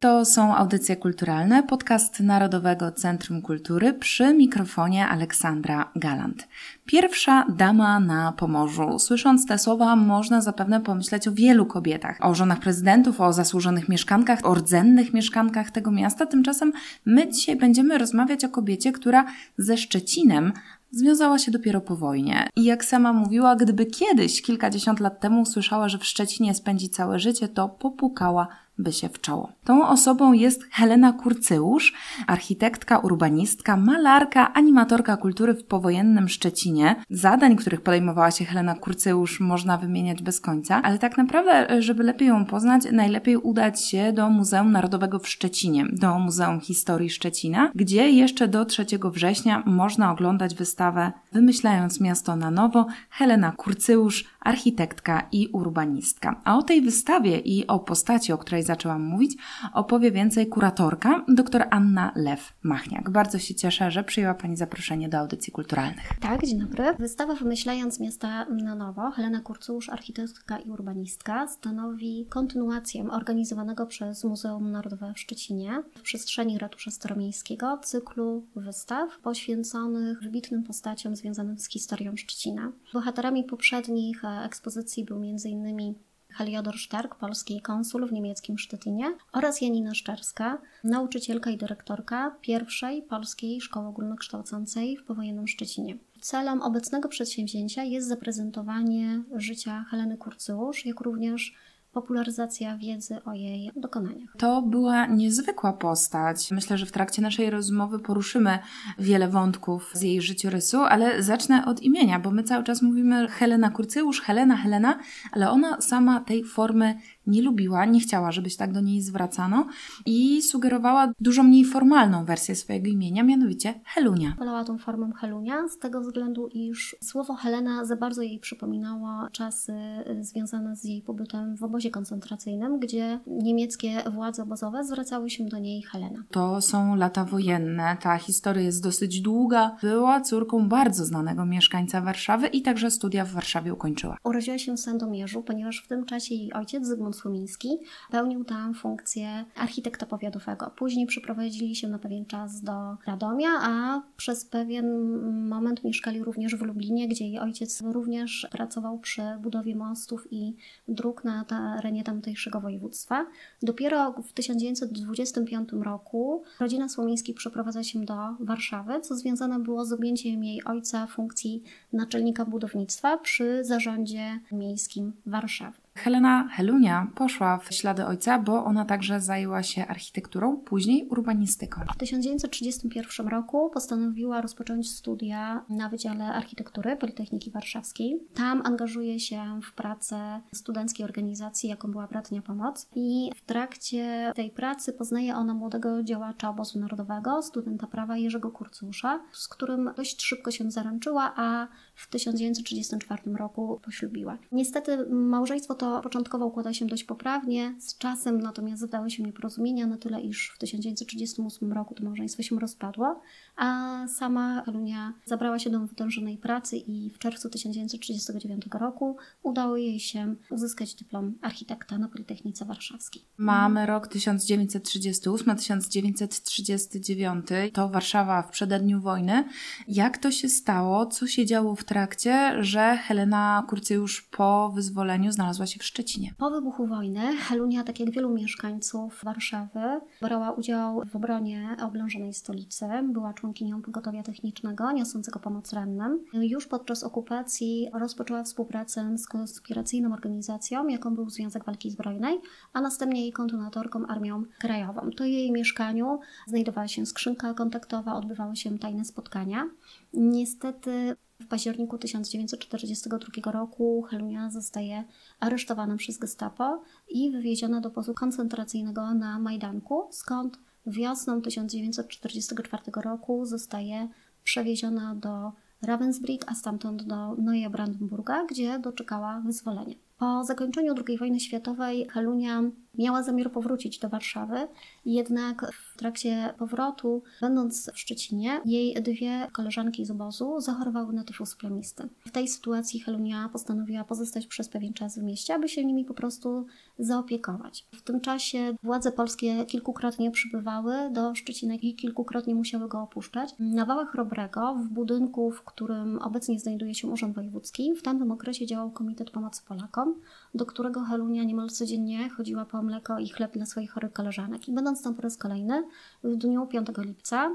To są audycje kulturalne, podcast Narodowego Centrum Kultury przy mikrofonie Aleksandra Galant. Pierwsza dama na Pomorzu. Słysząc te słowa, można zapewne pomyśleć o wielu kobietach, o żonach prezydentów, o zasłużonych mieszkankach, o rdzennych mieszkankach tego miasta. Tymczasem my dzisiaj będziemy rozmawiać o kobiecie, która ze Szczecinem związała się dopiero po wojnie. I jak sama mówiła, gdyby kiedyś, kilkadziesiąt lat temu, usłyszała, że w Szczecinie spędzi całe życie, to popukała by się w czoło. Tą osobą jest Helena Kurcyłusz, architektka, urbanistka, malarka, animatorka kultury w powojennym Szczecinie. Zadań, których podejmowała się Helena Kurcyłusz, można wymieniać bez końca, ale tak naprawdę, żeby lepiej ją poznać, najlepiej udać się do Muzeum Narodowego w Szczecinie, do Muzeum Historii Szczecina, gdzie jeszcze do 3 września można oglądać wystawę Wymyślając miasto na nowo Helena Kurcyłusz, architektka i urbanistka. A o tej wystawie i o postaci, o której zaczęłam mówić, opowie więcej kuratorka, dr Anna Lew-Machniak. Bardzo się cieszę, że przyjęła Pani zaproszenie do audycji kulturalnych. Tak, dzień dobry. Wystawa Wymyślając Miasta na Nowo, Helena Kurcusz, architektka i urbanistka, stanowi kontynuację organizowanego przez Muzeum Narodowe w Szczecinie w przestrzeni ratusza staromiejskiego cyklu wystaw poświęconych wybitnym postaciom związanym z historią Szczecina. Bohaterami poprzednich e, ekspozycji był m.in. Heliodor Szterk, polski konsul w niemieckim Sztetynie oraz Janina Szczerska, nauczycielka i dyrektorka pierwszej polskiej szkoły ogólnokształcącej w powojennym Szczecinie. Celem obecnego przedsięwzięcia jest zaprezentowanie życia Heleny Kurcyłusz, jak również popularyzacja wiedzy o jej dokonaniach. To była niezwykła postać. Myślę, że w trakcie naszej rozmowy poruszymy wiele wątków z jej życiorysu, ale zacznę od imienia, bo my cały czas mówimy Helena Kurcyłusz, Helena, Helena, ale ona sama tej formy nie lubiła, nie chciała, żeby się tak do niej zwracano i sugerowała dużo mniej formalną wersję swojego imienia, mianowicie Helunia. Wolała tą formę Helunia z tego względu, iż słowo Helena za bardzo jej przypominało czasy y, związane z jej pobytem w obozie koncentracyjnym, gdzie niemieckie władze obozowe zwracały się do niej Helena. To są lata wojenne, ta historia jest dosyć długa. Była córką bardzo znanego mieszkańca Warszawy i także studia w Warszawie ukończyła. Urodziła się w Sandomierzu, ponieważ w tym czasie jej ojciec Zygmunt Słomiński pełnił tam funkcję architekta powiatowego. Później przeprowadzili się na pewien czas do Radomia, a przez pewien moment mieszkali również w Lublinie, gdzie jej ojciec również pracował przy budowie mostów i dróg na terenie tamtejszego województwa. Dopiero w 1925 roku rodzina Słomiński przeprowadza się do Warszawy, co związane było z objęciem jej ojca funkcji naczelnika budownictwa przy zarządzie miejskim Warszawy. Helena Helunia poszła w ślady ojca, bo ona także zajęła się architekturą, później urbanistyką. W 1931 roku postanowiła rozpocząć studia na Wydziale Architektury Politechniki Warszawskiej. Tam angażuje się w pracę studenckiej organizacji, jaką była Bratnia Pomoc. I w trakcie tej pracy poznaje ona młodego działacza obozu narodowego, studenta prawa Jerzego Kurcusza, z którym dość szybko się zaręczyła, a w 1934 roku poślubiła. Niestety małżeństwo to początkowo układa się dość poprawnie, z czasem natomiast zdały się nieporozumienia na tyle, iż w 1938 roku to małżeństwo się rozpadło, a sama Helunia zabrała się do wytężonej pracy i w czerwcu 1939 roku udało jej się uzyskać dyplom architekta na Politechnice Warszawskiej. Mamy rok 1938-1939, to Warszawa w przededniu wojny. Jak to się stało? Co się działo w trakcie, że Helena Kurcyjusz po wyzwoleniu znalazła się w Szczecinie? Po wybuchu wojny Helunia, tak jak wielu mieszkańców Warszawy, brała udział w obronie oblężonej stolicy. Była członkinią pogotowia technicznego niosącego pomoc rannym. Już podczas okupacji rozpoczęła współpracę z konspiracyjną organizacją, jaką był Związek Walki Zbrojnej, a następnie jej kontynuatorką Armią Krajową. To jej mieszkaniu znajdowała się skrzynka kontaktowa, odbywały się tajne spotkania. Niestety październiku 1942 roku Helunia zostaje aresztowana przez gestapo i wywieziona do obozu koncentracyjnego na Majdanku, skąd wiosną 1944 roku zostaje przewieziona do Ravensbrück, a stamtąd do Neue Brandenburga, gdzie doczekała wyzwolenia. Po zakończeniu II wojny światowej Helunia Miała zamiar powrócić do Warszawy, jednak w trakcie powrotu, będąc w Szczecinie, jej dwie koleżanki z obozu zachorowały na tyfus plemisty. W tej sytuacji Helunia postanowiła pozostać przez pewien czas w mieście, aby się nimi po prostu zaopiekować. W tym czasie władze polskie kilkukrotnie przybywały do Szczecina i kilkukrotnie musiały go opuszczać. Na Wałach Chrobrego, w budynku, w którym obecnie znajduje się Urząd Wojewódzki, w tamtym okresie działał Komitet Pomocy Polakom, do którego Helunia niemal codziennie chodziła po mleko i chleb dla swoich chorych koleżanek. I będąc tam po raz kolejny, w dniu 5 lipca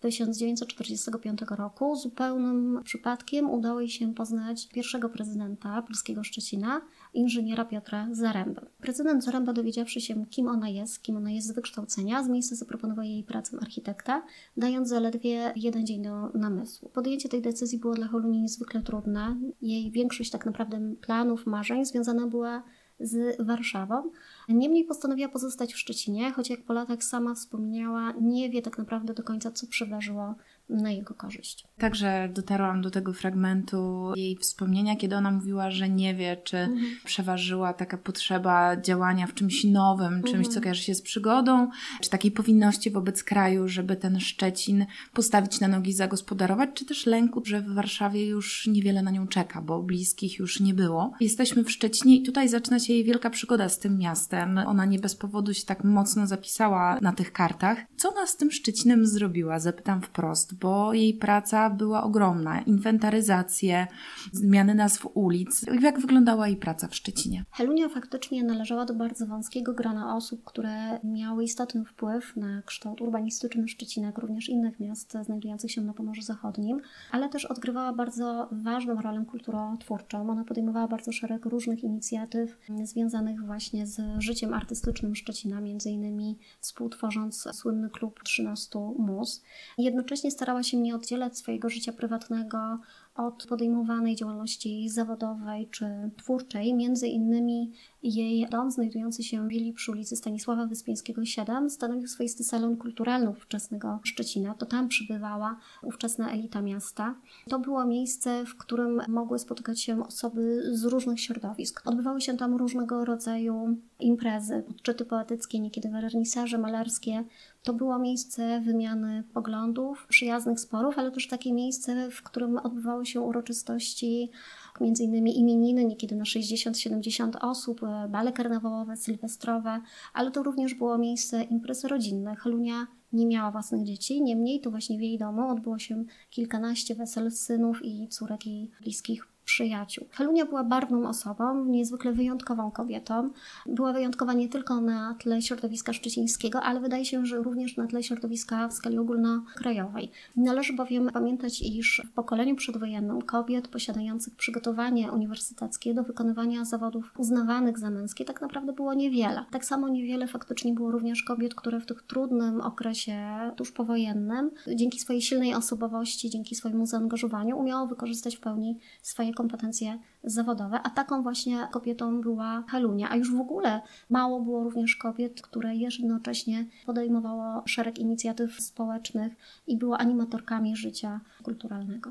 1945 roku zupełnym przypadkiem udało jej się poznać pierwszego prezydenta polskiego Szczecina, inżyniera Piotra Zaręby. Prezydent Zaręba dowiedziawszy się, kim ona jest, kim ona jest z wykształcenia, z miejsca zaproponował jej pracę architekta, dając zaledwie jeden dzień do namysłu. Podjęcie tej decyzji było dla Holuni niezwykle trudne. Jej większość tak naprawdę planów, marzeń związana była z Warszawą. Niemniej postanowiła pozostać w Szczecinie, choć jak po latach sama wspomniała, nie wie tak naprawdę do końca, co przeważyło na jego korzyść. Także dotarłam do tego fragmentu jej wspomnienia, kiedy ona mówiła, że nie wie, czy mhm. przeważyła taka potrzeba działania w czymś nowym, czymś, mhm. co kojarzy się z przygodą, czy takiej powinności wobec kraju, żeby ten Szczecin postawić na nogi, zagospodarować, czy też lęku, że w Warszawie już niewiele na nią czeka, bo bliskich już nie było. Jesteśmy w Szczecinie i tutaj zaczyna się jej wielka przygoda z tym miastem. Ona nie bez powodu się tak mocno zapisała na tych kartach. Co ona z tym Szczecinem zrobiła? Zapytam wprost bo jej praca była ogromna. Inwentaryzacje, zmiany nazw ulic. Jak wyglądała jej praca w Szczecinie? Helunia faktycznie należała do bardzo wąskiego grona osób, które miały istotny wpływ na kształt urbanistyczny Szczecina, jak również innych miast znajdujących się na Pomorzu Zachodnim, ale też odgrywała bardzo ważną rolę kulturotwórczą. Ona podejmowała bardzo szereg różnych inicjatyw związanych właśnie z życiem artystycznym Szczecina, między innymi współtworząc słynny klub 13 Mus. Jednocześnie starała się nie oddzielać swojego życia prywatnego od podejmowanej działalności zawodowej czy twórczej. Między innymi jej dom znajdujący się w Wili przy ulicy Stanisława Wyspiańskiego 7 stanowił swoisty salon kulturalny ówczesnego Szczecina. To tam przybywała ówczesna elita miasta. To było miejsce, w którym mogły spotykać się osoby z różnych środowisk. Odbywały się tam różnego rodzaju imprezy, odczyty poetyckie, niekiedy wernisaże malarskie. To było miejsce wymiany poglądów, przyjaznych sporów, ale też takie miejsce, w którym odbywały się uroczystości, między innymi imieniny, niekiedy na 60-70 osób, e, bale karnawałowe, sylwestrowe, ale to również było miejsce imprez rodzinnych. Helunia nie miała własnych dzieci, niemniej to właśnie w jej domu odbyło się kilkanaście wesel synów i córek jej bliskich przyjaciół. Helunia była barwną osobą, niezwykle wyjątkową kobietą. Była wyjątkowa nie tylko na tle środowiska szczecińskiego, ale wydaje się, że również na tle środowiska w skali ogólnokrajowej. Należy bowiem pamiętać, iż w pokoleniu przedwojennym kobiet posiadających przygotowanie uniwersyteckie do wykonywania zawodów uznawanych za męskie tak naprawdę było niewiele. Tak samo niewiele faktycznie było również kobiet, które w tych trudnym okresie tuż powojennym, dzięki swojej silnej osobowości, dzięki swojemu zaangażowaniu, umiało wykorzystać w pełni swoje kompetencje zawodowe, a taką właśnie kobietą była Helunia. A już w ogóle mało było również kobiet, które jednocześnie podejmowało szereg inicjatyw społecznych i było animatorkami życia kulturalnego.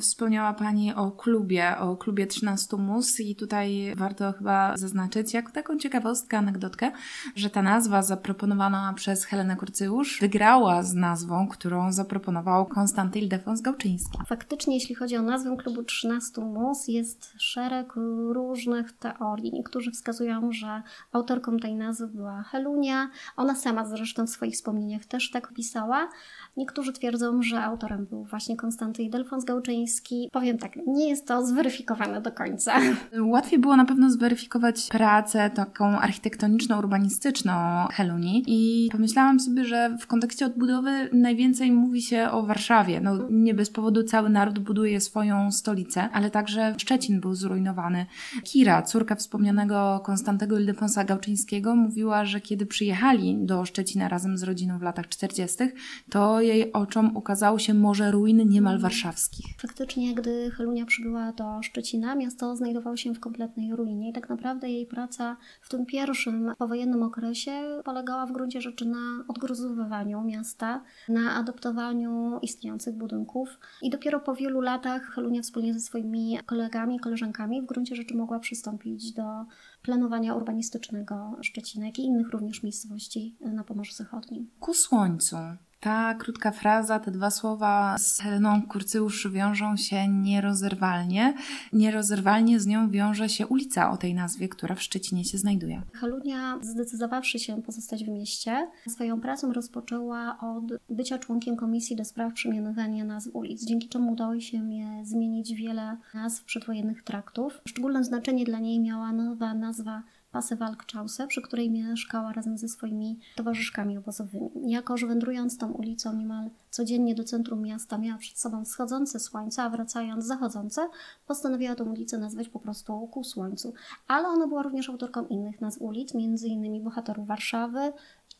Wspomniała Pani o klubie, o klubie 13 Mus i tutaj warto chyba zaznaczyć, jako taką ciekawostkę, anegdotkę, że ta nazwa zaproponowana przez Helenę Kurcyusz wygrała z nazwą, którą zaproponował Konstanty Ildefons Gałczyński. Faktycznie, jeśli chodzi o nazwę klubu 13 Mus, jest szereg różnych teorii. Niektórzy wskazują, że autorką tej nazwy była Helunia. Ona sama zresztą w swoich wspomnieniach też tak pisała. Niektórzy twierdzą, że autorem był właśnie Konstanty Ildefons Gałczyński, Powiem tak, nie jest to zweryfikowane do końca. Łatwiej było na pewno zweryfikować pracę taką architektoniczno-urbanistyczną Heluni i pomyślałam sobie, że w kontekście odbudowy najwięcej mówi się o Warszawie. No, nie bez powodu cały naród buduje swoją stolicę, ale także Szczecin był zrujnowany. Kira, córka wspomnianego Konstantego Ildefonsa Gałczyńskiego, mówiła, że kiedy przyjechali do Szczecina razem z rodziną w latach 40., to jej oczom ukazało się morze ruin niemal warszawskich Faktycznie, gdy Helunia przybyła do Szczecina, miasto znajdowało się w kompletnej ruinie i tak naprawdę jej praca w tym pierwszym powojennym okresie polegała w gruncie rzeczy na odgruzowywaniu miasta, na adoptowaniu istniejących budynków i dopiero po wielu latach Helunia wspólnie ze swoimi kolegami, koleżankami w gruncie rzeczy mogła przystąpić do planowania urbanistycznego Szczecina, jak i innych również miejscowości na Pomorzu Zachodnim. Ku słońcu. Ta krótka fraza, te dwa słowa z Heleną Kurcyusz wiążą się nierozerwalnie. Nierozerwalnie z nią wiąże się ulica o tej nazwie, która w Szczecinie się znajduje. Helunia, zdecydowawszy się pozostać w mieście, swoją pracę rozpoczęła od bycia członkiem komisji do spraw przemianowania nazw ulic, dzięki czemu udało się je zmienić wiele nazw przedwojennych traktów. Szczególne znaczenie dla niej miała nowa nazwa Pasewalk Czause, przy której mieszkała razem ze swoimi towarzyszkami obozowymi. Jako, że wędrując tą ulicą niemal codziennie do centrum miasta miała przed sobą wschodzące słońce, a wracając zachodzące, postanowiła tę ulicę nazwać po prostu ku słońcu. Ale ona była również autorką innych nazw ulic, innymi bohaterów Warszawy,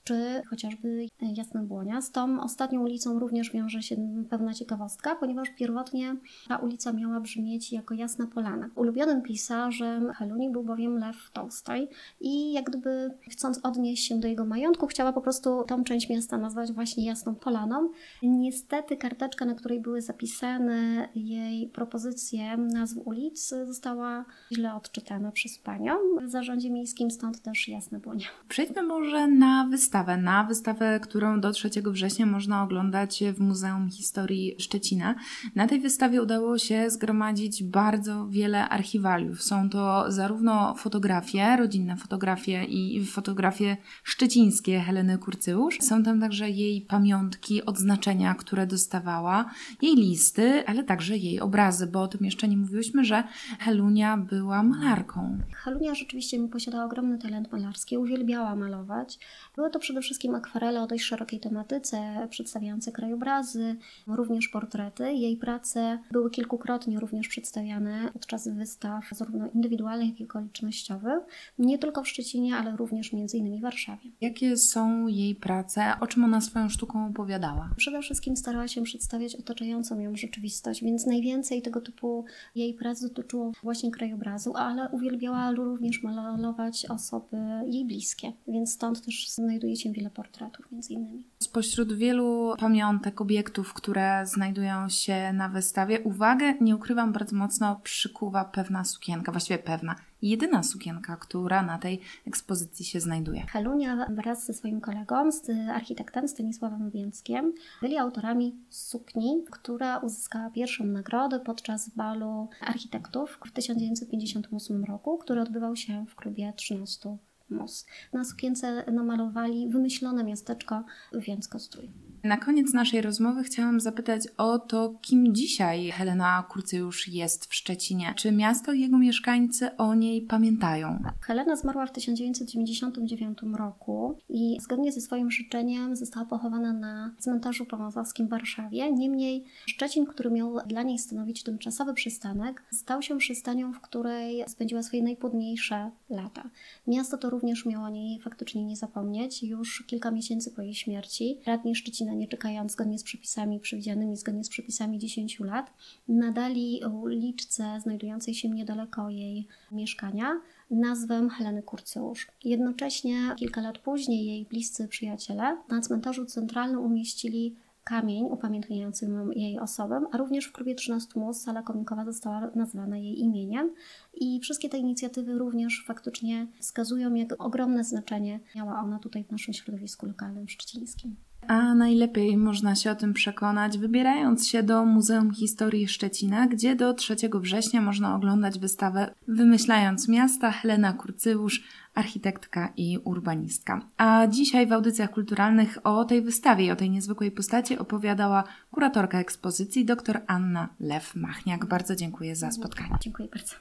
czy chociażby Jasna Błonia. Z tą ostatnią ulicą również wiąże się pewna ciekawostka, ponieważ pierwotnie ta ulica miała brzmieć jako Jasna Polana. Ulubionym pisarzem Heluni był bowiem Lew Tolstoj i jak gdyby chcąc odnieść się do jego majątku, chciała po prostu tą część miasta nazwać właśnie Jasną Polaną. Niestety karteczka, na której były zapisane jej propozycje nazw ulic została źle odczytana przez panią w zarządzie miejskim, stąd też Jasna Błonia. Przejdźmy może na wystawę wystawę, na wystawę, którą do 3 września można oglądać w Muzeum Historii Szczecina. Na tej wystawie udało się zgromadzić bardzo wiele archiwaliów. Są to zarówno fotografie, rodzinne fotografie i fotografie szczecińskie Heleny Kurcyusz. Są tam także jej pamiątki, odznaczenia, które dostawała, jej listy, ale także jej obrazy, bo o tym jeszcze nie mówiłyśmy, że Helunia była malarką. Helunia rzeczywiście posiadała ogromny talent malarski, uwielbiała malować. Były to przede wszystkim akwarele o dość szerokiej tematyce, przedstawiające krajobrazy, również portrety. Jej prace były kilkukrotnie również przedstawiane podczas wystaw zarówno indywidualnych, jak i okolicznościowych, nie tylko w Szczecinie, ale również między innymi w Warszawie. Jakie są jej prace? O czym ona swoją sztuką opowiadała? Przede wszystkim starała się przedstawiać otaczającą ją rzeczywistość, więc najwięcej tego typu jej prac dotyczyło właśnie krajobrazu, ale uwielbiała również malować osoby jej bliskie, więc stąd też znajduje wiele portretów między innymi. Spośród wielu pamiątek, obiektów, które znajdują się na wystawie, uwagę, nie ukrywam, bardzo mocno przykuwa pewna sukienka, właściwie pewna, jedyna sukienka, która na tej ekspozycji się znajduje. Helunia wraz ze swoim kolegą, z architektem Stanisławem Więckiem, byli autorami sukni, która uzyskała pierwszą nagrodę podczas balu architektów w 1958 roku, który odbywał się w klubie 13 mus. Na sukience namalowali wymyślone miasteczko Więckostrój. Na koniec naszej rozmowy chciałam zapytać o to, kim dzisiaj Helena Kurcyjusz jest w Szczecinie. Czy miasto i jego mieszkańcy o niej pamiętają? Helena zmarła w 1999 roku i zgodnie ze swoim życzeniem została pochowana na cmentarzu pomazowskim w Warszawie. Niemniej Szczecin, który miał dla niej stanowić tymczasowy przystanek, stał się przystanią, w której spędziła swoje najpłodniejsze lata. Miasto to również miało o niej faktycznie nie zapomnieć. Już kilka miesięcy po jej śmierci radni Szczecina nie czekając zgodnie z przepisami przewidzianymi, zgodnie z przepisami 10 lat, nadali uliczce znajdującej się niedaleko jej mieszkania nazwę Heleny Kurcyusz. Jednocześnie kilka lat później jej bliscy przyjaciele na cmentarzu centralnym umieścili kamień upamiętniający jej osobę, a również w klubie 13 Mus sala kominkowa została nazwana jej imieniem i wszystkie te inicjatywy również faktycznie wskazują, jak ogromne znaczenie miała ona tutaj w naszym środowisku lokalnym szczecińskim. A najlepiej można się o tym przekonać, wybierając się do Muzeum Historii Szczecina, gdzie do 3 września można oglądać wystawę Wymyślając miasta Helena Kurcyłusz, architektka i urbanistka. A dzisiaj w audycjach kulturalnych o tej wystawie i o tej niezwykłej postaci opowiadała kuratorka ekspozycji dr Anna Lew-Machniak. Bardzo dziękuję za spotkanie. Dziękuję bardzo.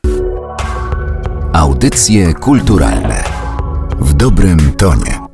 Audycje kulturalne w dobrym tonie.